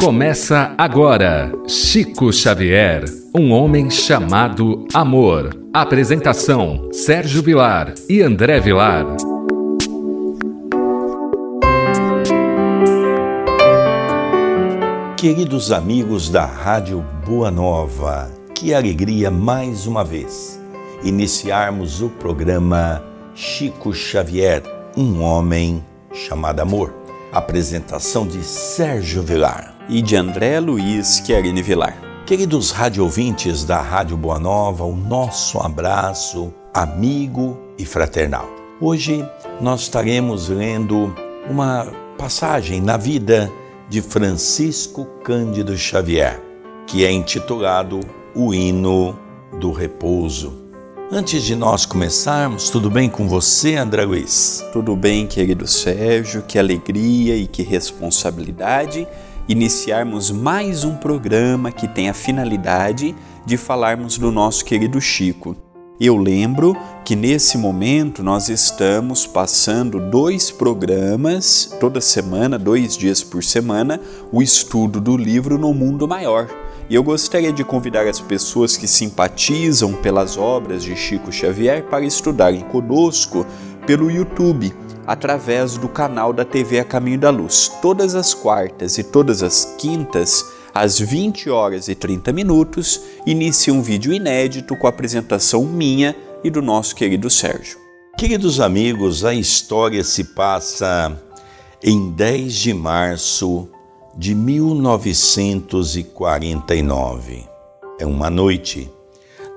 Começa agora Chico Xavier, um homem chamado amor. Apresentação: Sérgio Vilar e André Vilar. Queridos amigos da Rádio Boa Nova, que alegria mais uma vez iniciarmos o programa Chico Xavier, um homem chamado amor. Apresentação de Sérgio Vilar e de André Luiz Querini Vilar. Queridos rádio ouvintes da Rádio Boa Nova, o nosso abraço amigo e fraternal. Hoje nós estaremos lendo uma passagem na vida de Francisco Cândido Xavier, que é intitulado O Hino do Repouso. Antes de nós começarmos, tudo bem com você, André Luiz? Tudo bem, querido Sérgio, que alegria e que responsabilidade iniciarmos mais um programa que tem a finalidade de falarmos do nosso querido Chico. Eu lembro que nesse momento nós estamos passando dois programas, toda semana, dois dias por semana, o estudo do livro No Mundo Maior e eu gostaria de convidar as pessoas que simpatizam pelas obras de Chico Xavier para estudarem conosco pelo YouTube, através do canal da TV A Caminho da Luz. Todas as quartas e todas as quintas, às 20 horas e 30 minutos, inicia um vídeo inédito com a apresentação minha e do nosso querido Sérgio. Queridos amigos, a história se passa em 10 de março de 1949. É uma noite.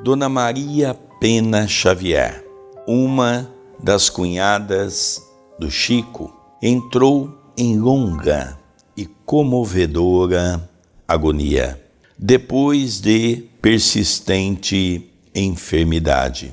Dona Maria Pena Xavier, uma das cunhadas do Chico, entrou em longa e comovedora agonia, depois de persistente enfermidade.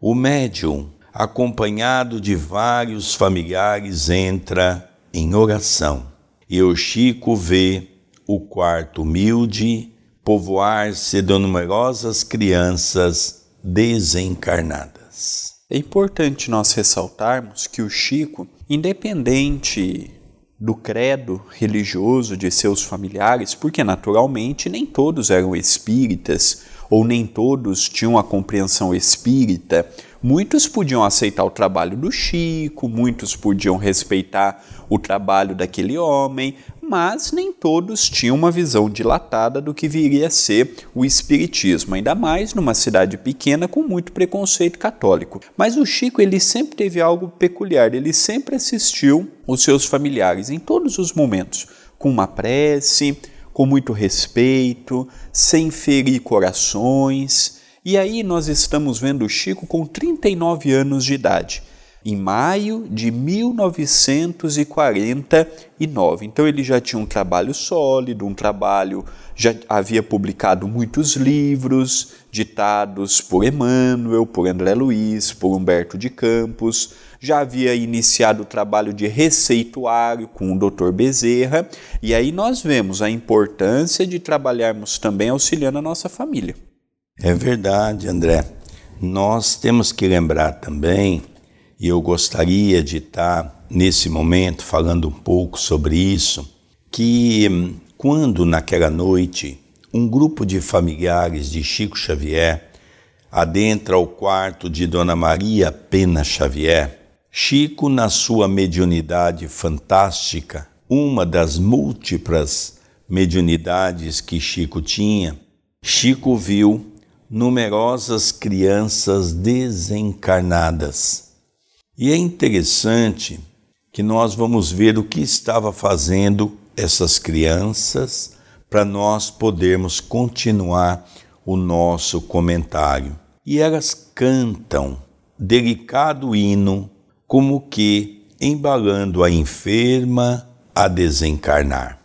O médium, acompanhado de vários familiares, entra em oração e o Chico vê o quarto humilde povoar-se de numerosas crianças desencarnadas. É importante nós ressaltarmos que o Chico, independente do credo religioso de seus familiares, porque naturalmente nem todos eram espíritas ou nem todos tinham a compreensão espírita, Muitos podiam aceitar o trabalho do Chico, muitos podiam respeitar o trabalho daquele homem, mas nem todos tinham uma visão dilatada do que viria a ser o Espiritismo, ainda mais numa cidade pequena com muito preconceito católico. Mas o Chico ele sempre teve algo peculiar, ele sempre assistiu os seus familiares em todos os momentos, com uma prece, com muito respeito, sem ferir corações e aí nós estamos vendo o Chico com 39 anos de idade, em maio de 1949. Então ele já tinha um trabalho sólido, um trabalho, já havia publicado muitos livros, ditados por Emmanuel, por André Luiz, por Humberto de Campos, já havia iniciado o trabalho de receituário com o Dr. Bezerra, e aí nós vemos a importância de trabalharmos também auxiliando a nossa família. É verdade, André. Nós temos que lembrar também, e eu gostaria de estar nesse momento falando um pouco sobre isso, que hum, quando naquela noite um grupo de familiares de Chico Xavier adentra o quarto de Dona Maria Pena Xavier, Chico, na sua mediunidade fantástica, uma das múltiplas mediunidades que Chico tinha, Chico viu numerosas crianças desencarnadas. E é interessante que nós vamos ver o que estava fazendo essas crianças para nós podermos continuar o nosso comentário. E elas cantam delicado hino, como que embalando a enferma a desencarnar.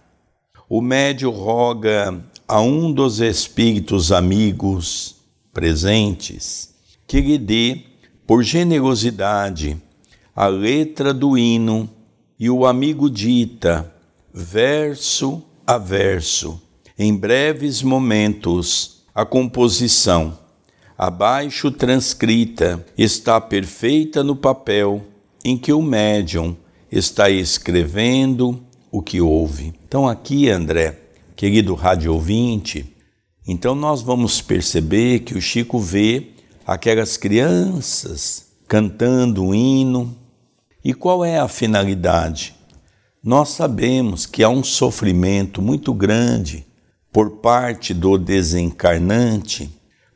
O médio roga a um dos espíritos amigos presentes que lhe dê, por generosidade, a letra do hino e o amigo dita, verso a verso, em breves momentos, a composição, abaixo transcrita, está perfeita no papel em que o médium está escrevendo o que ouve. Então, aqui, André, querido rádio ouvinte, então nós vamos perceber que o Chico vê aquelas crianças cantando um hino. E qual é a finalidade? Nós sabemos que há um sofrimento muito grande por parte do desencarnante,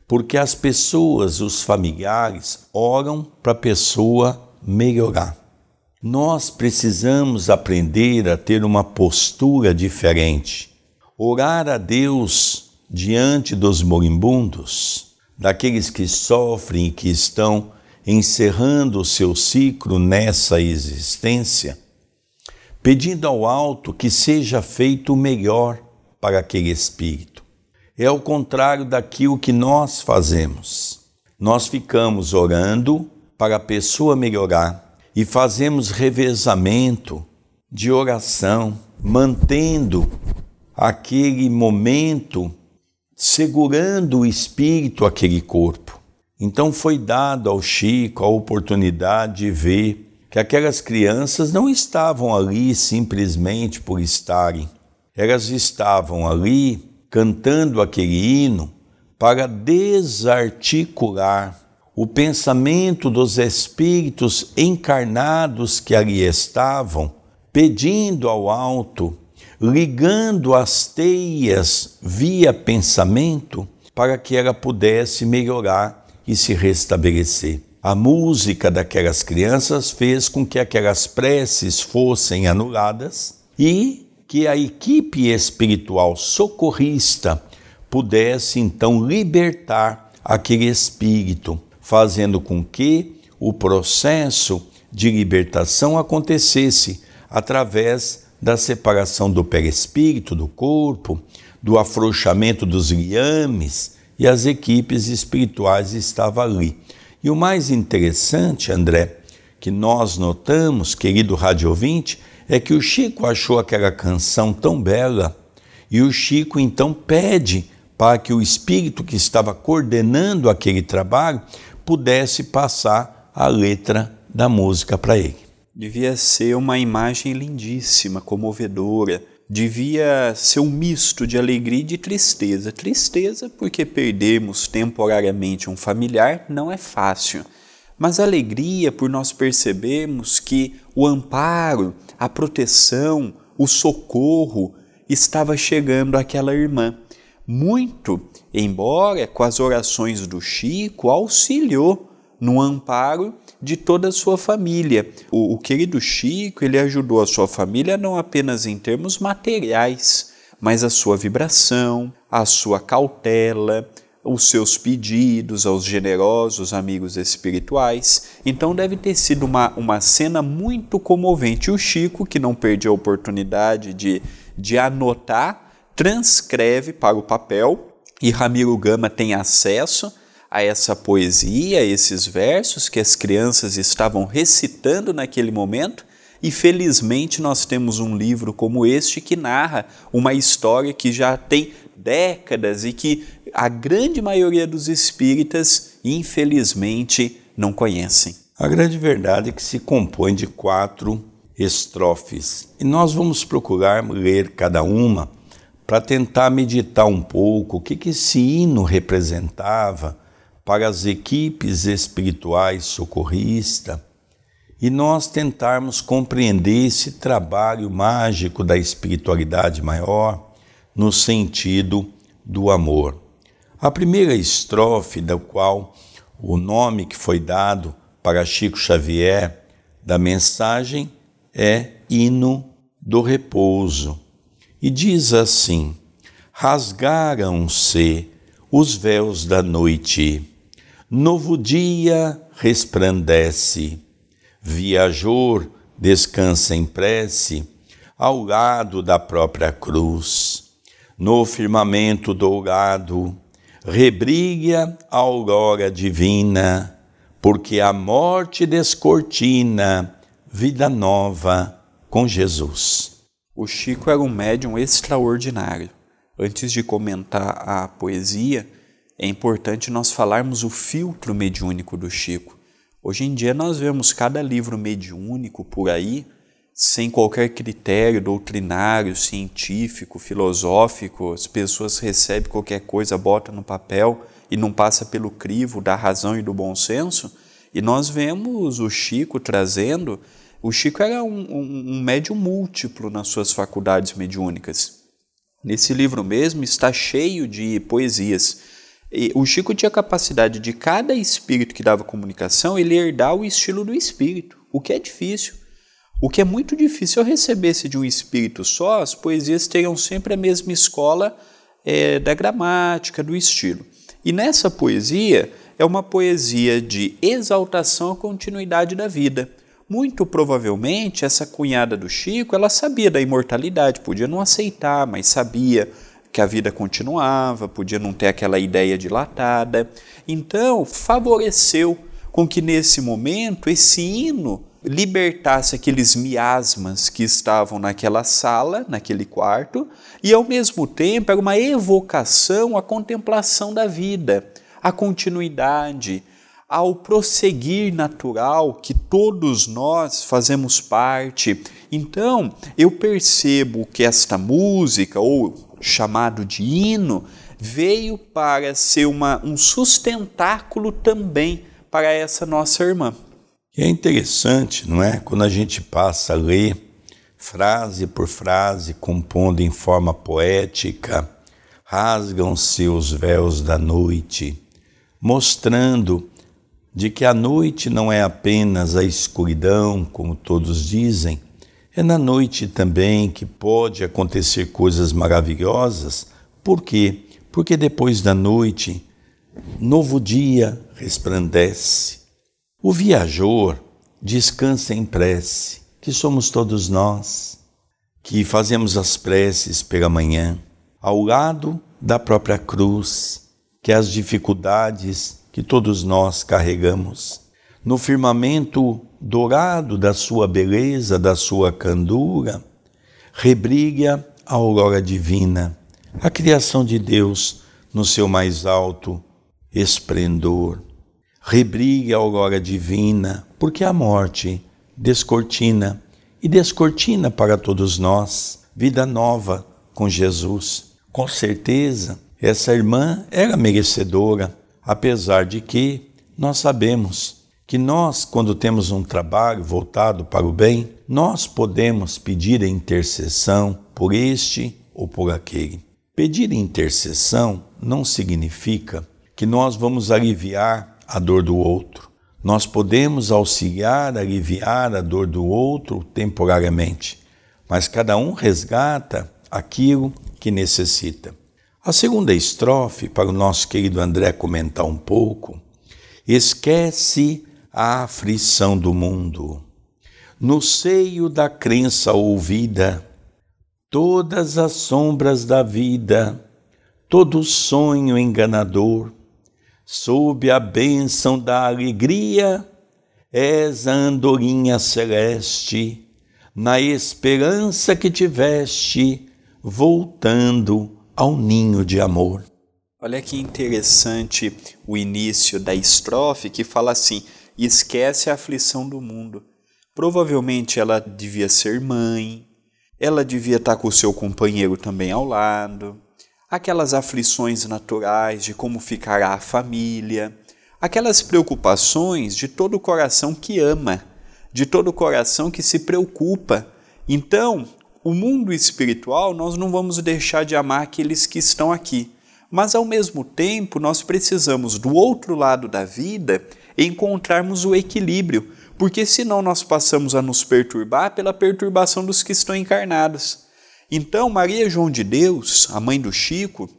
porque as pessoas, os familiares, oram para a pessoa melhorar. Nós precisamos aprender a ter uma postura diferente, orar a Deus diante dos moribundos, daqueles que sofrem e que estão encerrando o seu ciclo nessa existência, pedindo ao alto que seja feito o melhor para aquele espírito. É o contrário daquilo que nós fazemos. Nós ficamos orando para a pessoa melhorar e fazemos revezamento de oração, mantendo aquele momento segurando o espírito aquele corpo. Então foi dado ao Chico a oportunidade de ver que aquelas crianças não estavam ali simplesmente por estarem, elas estavam ali cantando aquele hino para desarticular o pensamento dos espíritos encarnados que ali estavam, pedindo ao alto ligando as teias via pensamento para que ela pudesse melhorar e se restabelecer. A música daquelas crianças fez com que aquelas preces fossem anuladas e que a equipe espiritual socorrista pudesse então libertar aquele espírito, fazendo com que o processo de libertação acontecesse através da separação do perispírito do corpo, do afrouxamento dos liames, e as equipes espirituais estavam ali. E o mais interessante, André, que nós notamos, querido rádio ouvinte, é que o Chico achou aquela canção tão bela e o Chico então pede para que o espírito que estava coordenando aquele trabalho pudesse passar a letra da música para ele. Devia ser uma imagem lindíssima, comovedora. Devia ser um misto de alegria e de tristeza. Tristeza porque perdemos temporariamente um familiar não é fácil. Mas alegria por nós percebermos que o amparo, a proteção, o socorro estava chegando àquela irmã. Muito, embora com as orações do Chico, auxiliou no amparo de toda a sua família. O, o querido Chico, ele ajudou a sua família não apenas em termos materiais, mas a sua vibração, a sua cautela, os seus pedidos aos generosos amigos espirituais. Então deve ter sido uma, uma cena muito comovente. O Chico, que não perde a oportunidade de, de anotar, transcreve para o papel e Ramiro Gama tem acesso a essa poesia, a esses versos que as crianças estavam recitando naquele momento. E felizmente nós temos um livro como este que narra uma história que já tem décadas e que a grande maioria dos espíritas, infelizmente, não conhecem. A grande verdade é que se compõe de quatro estrofes e nós vamos procurar ler cada uma para tentar meditar um pouco o que, que esse hino representava para as equipes espirituais socorristas e nós tentarmos compreender esse trabalho mágico da espiritualidade maior no sentido do amor. A primeira estrofe, da qual o nome que foi dado para Chico Xavier da mensagem é Hino do Repouso e diz assim: Rasgaram-se os véus da noite Novo dia resplandece, viajor descansa em prece ao lado da própria cruz. No firmamento dourado rebrilha a aurora divina, porque a morte descortina vida nova com Jesus. O Chico era um médium extraordinário. Antes de comentar a poesia, é importante nós falarmos o filtro mediúnico do Chico. Hoje em dia nós vemos cada livro mediúnico por aí sem qualquer critério doutrinário, científico, filosófico, as pessoas recebem qualquer coisa, botam no papel e não passa pelo crivo da razão e do bom senso. E nós vemos o Chico trazendo. O Chico era um, um, um médium múltiplo nas suas faculdades mediúnicas. Nesse livro mesmo está cheio de poesias. O Chico tinha a capacidade de cada espírito que dava comunicação ele herdar o estilo do espírito, o que é difícil. O que é muito difícil eu recebesse de um espírito só, as poesias teriam sempre a mesma escola é, da gramática, do estilo. E nessa poesia é uma poesia de exaltação à continuidade da vida. Muito provavelmente essa cunhada do Chico, ela sabia da imortalidade, podia não aceitar, mas sabia que a vida continuava, podia não ter aquela ideia dilatada. Então, favoreceu com que nesse momento esse hino libertasse aqueles miasmas que estavam naquela sala, naquele quarto, e ao mesmo tempo era uma evocação à contemplação da vida, à continuidade, ao prosseguir natural que todos nós fazemos parte. Então, eu percebo que esta música, ou chamado de hino, veio para ser uma, um sustentáculo também para essa nossa irmã. É interessante, não é? Quando a gente passa a ler frase por frase, compondo em forma poética, rasgam-se os véus da noite, mostrando de que a noite não é apenas a escuridão, como todos dizem, é na noite também que pode acontecer coisas maravilhosas. Por quê? Porque depois da noite, novo dia resplandece. O viajor descansa em prece, que somos todos nós, que fazemos as preces pela manhã, ao lado da própria cruz, que é as dificuldades que todos nós carregamos. No firmamento dourado da sua beleza, da sua candura, rebrilha a aurora divina, a criação de Deus no seu mais alto esplendor rebrilha a aurora divina, porque a morte descortina e descortina para todos nós vida nova com Jesus. Com certeza, essa irmã era merecedora, apesar de que nós sabemos que nós, quando temos um trabalho voltado para o bem, nós podemos pedir a intercessão por este ou por aquele. Pedir intercessão não significa que nós vamos aliviar a dor do outro. Nós podemos auxiliar, aliviar a dor do outro temporariamente, mas cada um resgata aquilo que necessita. A segunda estrofe, para o nosso querido André comentar um pouco, esquece a aflição do mundo. No seio da crença ouvida, todas as sombras da vida, todo sonho enganador, sob a bênção da alegria, és a andorinha celeste, na esperança que tiveste, voltando ao ninho de amor. Olha que interessante o início da estrofe que fala assim: esquece a aflição do mundo. Provavelmente ela devia ser mãe, ela devia estar com o seu companheiro também ao lado, aquelas aflições naturais de como ficará a família, aquelas preocupações de todo o coração que ama, de todo o coração que se preocupa. Então, o mundo espiritual nós não vamos deixar de amar aqueles que estão aqui, mas ao mesmo tempo nós precisamos do outro lado da vida encontrarmos o equilíbrio, porque senão nós passamos a nos perturbar pela perturbação dos que estão encarnados. Então, Maria João de Deus, a mãe do Chico,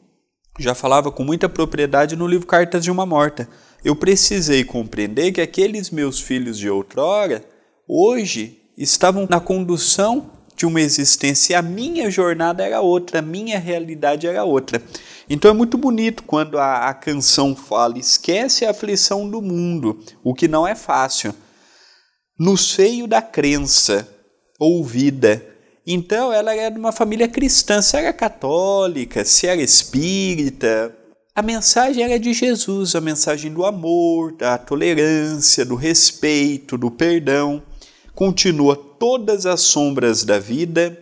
já falava com muita propriedade no livro Cartas de uma Morta. Eu precisei compreender que aqueles meus filhos de outrora, hoje, estavam na condução de uma existência a minha jornada era outra, a minha realidade era outra. Então é muito bonito quando a, a canção fala: esquece a aflição do mundo, o que não é fácil. No seio da crença ouvida, então ela era de uma família cristã, se era católica, se era espírita. A mensagem era de Jesus, a mensagem do amor, da tolerância, do respeito, do perdão. Continua todas as sombras da vida,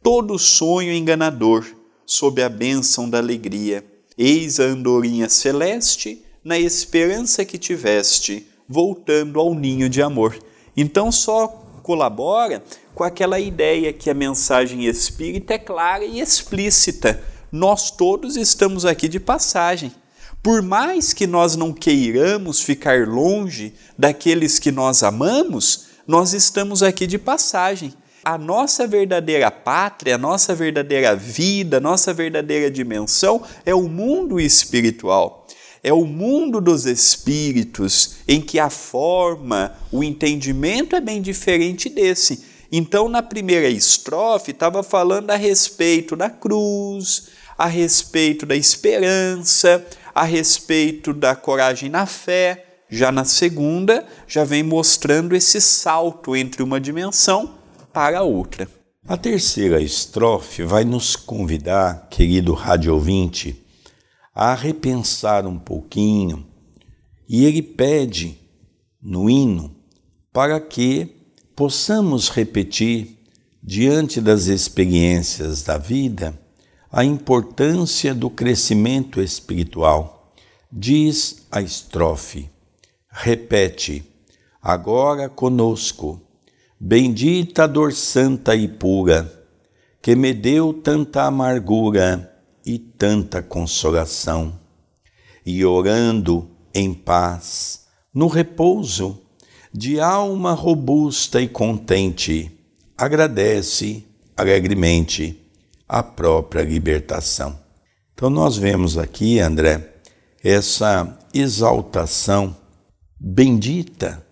todo sonho enganador, sob a bênção da alegria. Eis a andorinha celeste, na esperança que tiveste, voltando ao ninho de amor. Então só colabora com aquela ideia que a mensagem espírita é clara e explícita. Nós todos estamos aqui de passagem. Por mais que nós não queiramos ficar longe daqueles que nós amamos, nós estamos aqui de passagem. A nossa verdadeira pátria, a nossa verdadeira vida, a nossa verdadeira dimensão é o mundo espiritual. É o mundo dos espíritos, em que a forma, o entendimento é bem diferente desse. Então, na primeira estrofe, estava falando a respeito da cruz, a respeito da esperança, a respeito da coragem na fé. Já na segunda, já vem mostrando esse salto entre uma dimensão para a outra. A terceira estrofe vai nos convidar, querido rádio ouvinte, a repensar um pouquinho, e ele pede no hino para que possamos repetir, diante das experiências da vida, a importância do crescimento espiritual. Diz a estrofe, repete, agora conosco, bendita dor santa e pura, que me deu tanta amargura e tanta consolação. E orando em paz, no repouso, de alma robusta e contente, agradece alegremente a própria libertação. Então, nós vemos aqui, André, essa exaltação bendita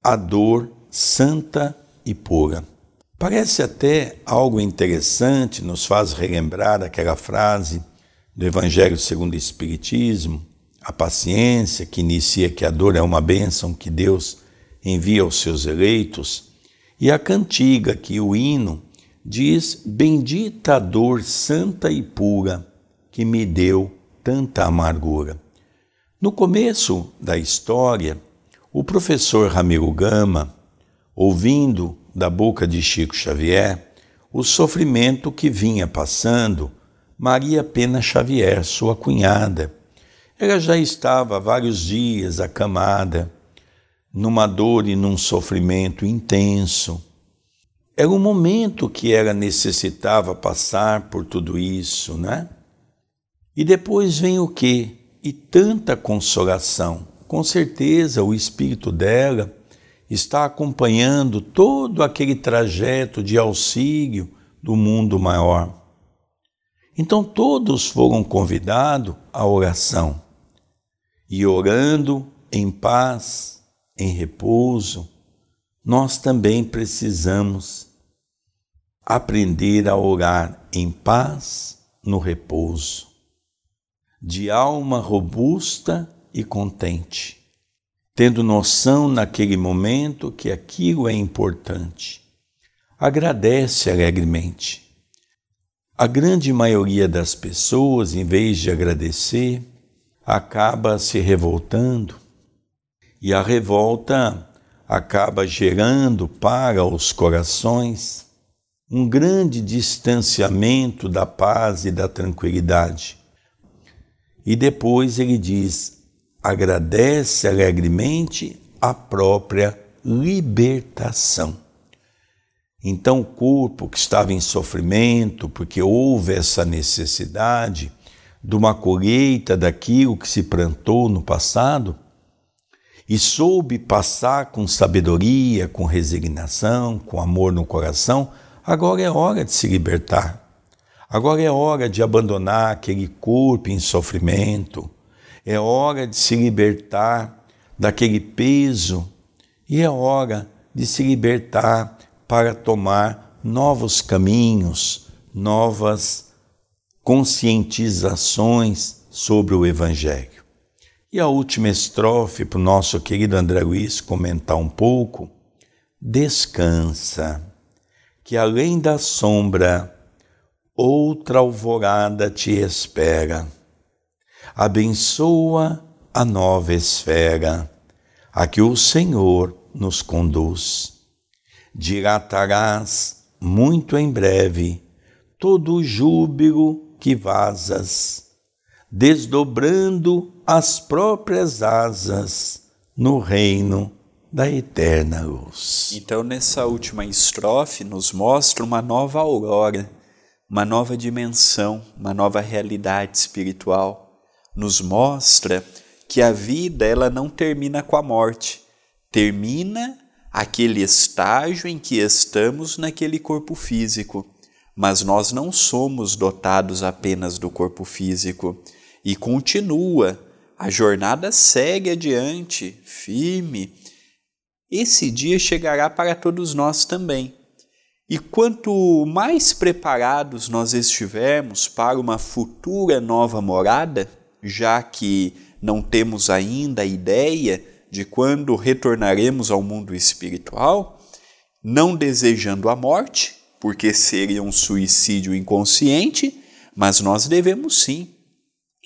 a dor santa e pura. Parece até algo interessante, nos faz relembrar aquela frase do Evangelho segundo o Espiritismo, a paciência que inicia que a dor é uma bênção que Deus envia aos seus eleitos, e a cantiga que o hino diz: Bendita a dor santa e pura que me deu tanta amargura. No começo da história, o professor Ramiro Gama, ouvindo da boca de Chico Xavier o sofrimento que vinha passando Maria Pena Xavier, sua cunhada. Ela já estava há vários dias acamada, numa dor e num sofrimento intenso. Era um momento que ela necessitava passar por tudo isso, né? E depois vem o quê? E tanta consolação. Com certeza o espírito dela está acompanhando todo aquele trajeto de auxílio do mundo maior. Então todos foram convidados à oração. E orando em paz, em repouso, nós também precisamos aprender a orar em paz, no repouso, de alma robusta e contente tendo noção naquele momento que aquilo é importante. Agradece alegremente. A grande maioria das pessoas, em vez de agradecer, acaba se revoltando, e a revolta acaba gerando para os corações um grande distanciamento da paz e da tranquilidade. E depois ele diz: agradece alegremente a própria libertação. Então, o corpo que estava em sofrimento, porque houve essa necessidade de uma colheita daquilo que se plantou no passado, e soube passar com sabedoria, com resignação, com amor no coração, agora é hora de se libertar. Agora é hora de abandonar aquele corpo em sofrimento, é hora de se libertar daquele peso e é hora de se libertar para tomar novos caminhos, novas conscientizações sobre o Evangelho. E a última estrofe, para o nosso querido André Luiz comentar um pouco: descansa, que além da sombra, outra alvorada te espera abençoa a nova esfera a que o Senhor nos conduz. dilatarás muito em breve todo o júbilo que vazas, desdobrando as próprias asas no reino da eterna luz. Então, nessa última estrofe, nos mostra uma nova aurora, uma nova dimensão, uma nova realidade espiritual. Nos mostra que a vida ela não termina com a morte, termina aquele estágio em que estamos naquele corpo físico. Mas nós não somos dotados apenas do corpo físico e continua, a jornada segue adiante, firme. Esse dia chegará para todos nós também. E quanto mais preparados nós estivermos para uma futura nova morada, já que não temos ainda a ideia de quando retornaremos ao mundo espiritual, não desejando a morte, porque seria um suicídio inconsciente, mas nós devemos sim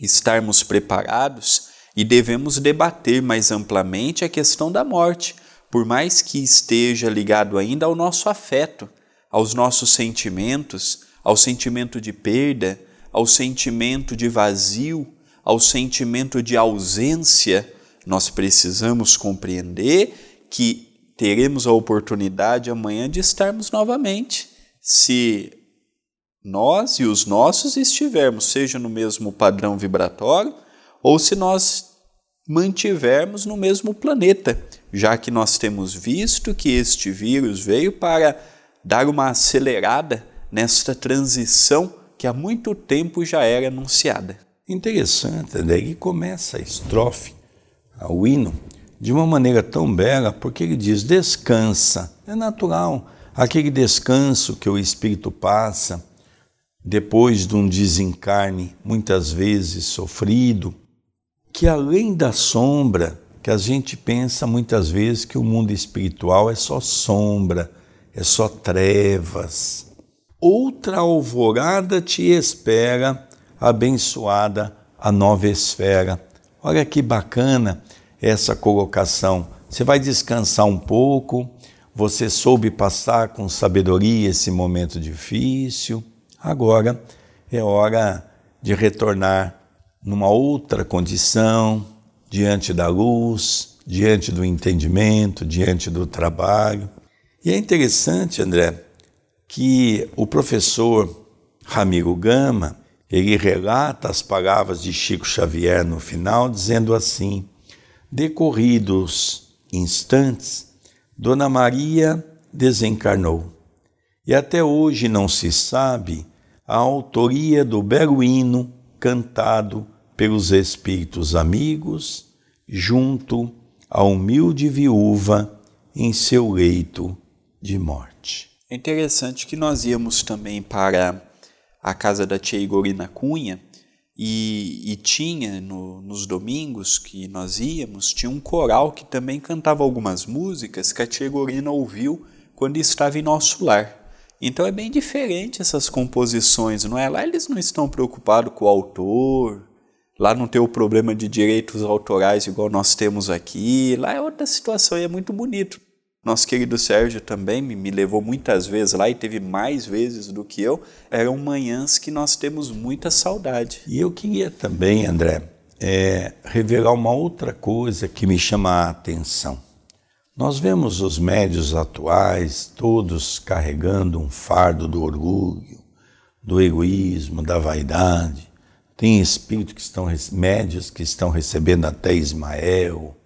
estarmos preparados e devemos debater mais amplamente a questão da morte, por mais que esteja ligado ainda ao nosso afeto, aos nossos sentimentos, ao sentimento de perda, ao sentimento de vazio, ao sentimento de ausência nós precisamos compreender que teremos a oportunidade amanhã de estarmos novamente. Se nós e os nossos estivermos, seja no mesmo padrão vibratório, ou se nós mantivermos no mesmo planeta, já que nós temos visto que este vírus veio para dar uma acelerada nesta transição que há muito tempo já era anunciada. Interessante, daí começa a estrofe ao hino de uma maneira tão bela, porque ele diz: descansa. É natural aquele descanso que o espírito passa depois de um desencarne, muitas vezes sofrido, que além da sombra, que a gente pensa muitas vezes que o mundo espiritual é só sombra, é só trevas. Outra alvorada te espera, abençoada a nova esfera Olha que bacana essa colocação. Você vai descansar um pouco, você soube passar com sabedoria esse momento difícil. Agora é hora de retornar numa outra condição, diante da luz, diante do entendimento, diante do trabalho. E é interessante, André, que o professor Ramiro Gama, ele relata as palavras de Chico Xavier no final, dizendo assim: Decorridos instantes, Dona Maria desencarnou. E até hoje não se sabe a autoria do belo hino cantado pelos espíritos amigos junto à humilde viúva em seu leito de morte. É interessante que nós íamos também para a casa da tia Igorina Cunha e, e tinha no, nos domingos que nós íamos, tinha um coral que também cantava algumas músicas que a tia Igorina ouviu quando estava em nosso lar. Então é bem diferente essas composições, não é? Lá eles não estão preocupados com o autor, lá não tem o problema de direitos autorais igual nós temos aqui, lá é outra situação e é muito bonito. Nosso querido Sérgio também me, levou muitas vezes lá e teve mais vezes do que eu. Eram manhãs que nós temos muita saudade. E eu queria também, André, é, revelar uma outra coisa que me chama a atenção. Nós vemos os médios atuais todos carregando um fardo do orgulho, do egoísmo, da vaidade. Tem espíritos que estão médios que estão recebendo até Ismael,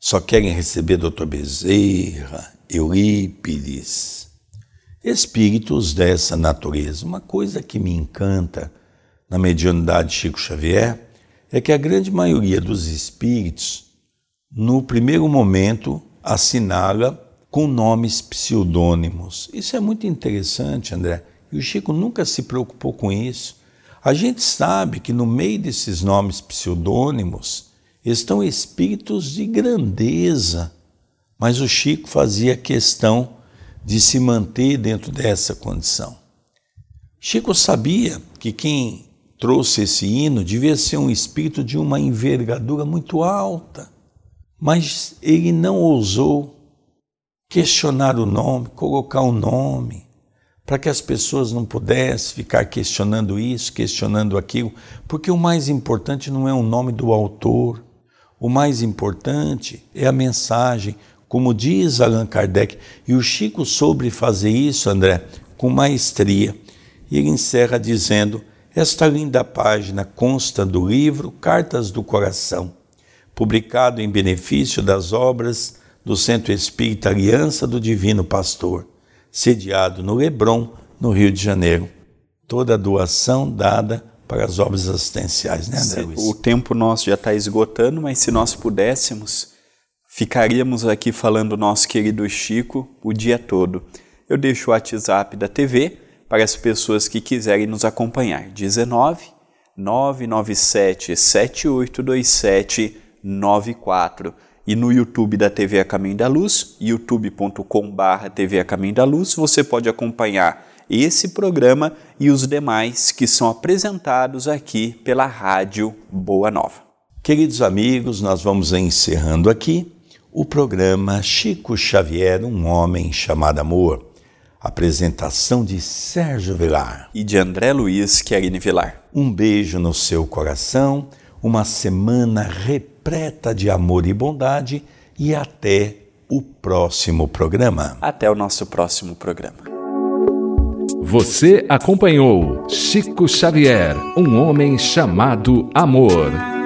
só querem receber Dr. Bezerra, Eurípides, espíritos dessa natureza. Uma coisa que me encanta na mediunidade de Chico Xavier é que a grande maioria dos espíritos, no primeiro momento, assinala com nomes pseudônimos. Isso é muito interessante, André. E o Chico nunca se preocupou com isso. A gente sabe que no meio desses nomes pseudônimos estão espíritos de grandeza, mas o Chico fazia questão de se manter dentro dessa condição. Chico sabia que quem trouxe esse hino devia ser um espírito de uma envergadura muito alta, mas ele não ousou questionar o nome, colocar o um nome, para que as pessoas não pudessem ficar questionando isso, questionando aquilo, porque o mais importante não é o nome do autor, o mais importante é a mensagem, como diz Allan Kardec, e o Chico soube fazer isso, André, com maestria. E ele encerra dizendo: Esta linda página consta do livro Cartas do Coração, publicado em benefício das obras do Centro Espírita Aliança do Divino Pastor, sediado no Lebron, no Rio de Janeiro. Toda a doação dada para as obras assistenciais, né, André Luiz? O tempo nosso já está esgotando, mas se nós pudéssemos, ficaríamos aqui falando nosso querido Chico o dia todo. Eu deixo o WhatsApp da TV para as pessoas que quiserem nos acompanhar. 19 997 7827 94 e no YouTube da TV A Caminho da Luz, youtube.com/barra TV A Caminho da Luz, você pode acompanhar esse programa e os demais que são apresentados aqui pela Rádio Boa Nova. Queridos amigos, nós vamos encerrando aqui o programa Chico Xavier, um homem chamado amor. Apresentação de Sérgio Vilar e de André Luiz Querini Vilar. Um beijo no seu coração, uma semana repleta de amor e bondade e até o próximo programa. Até o nosso próximo programa. Você acompanhou Chico Xavier, um homem chamado amor.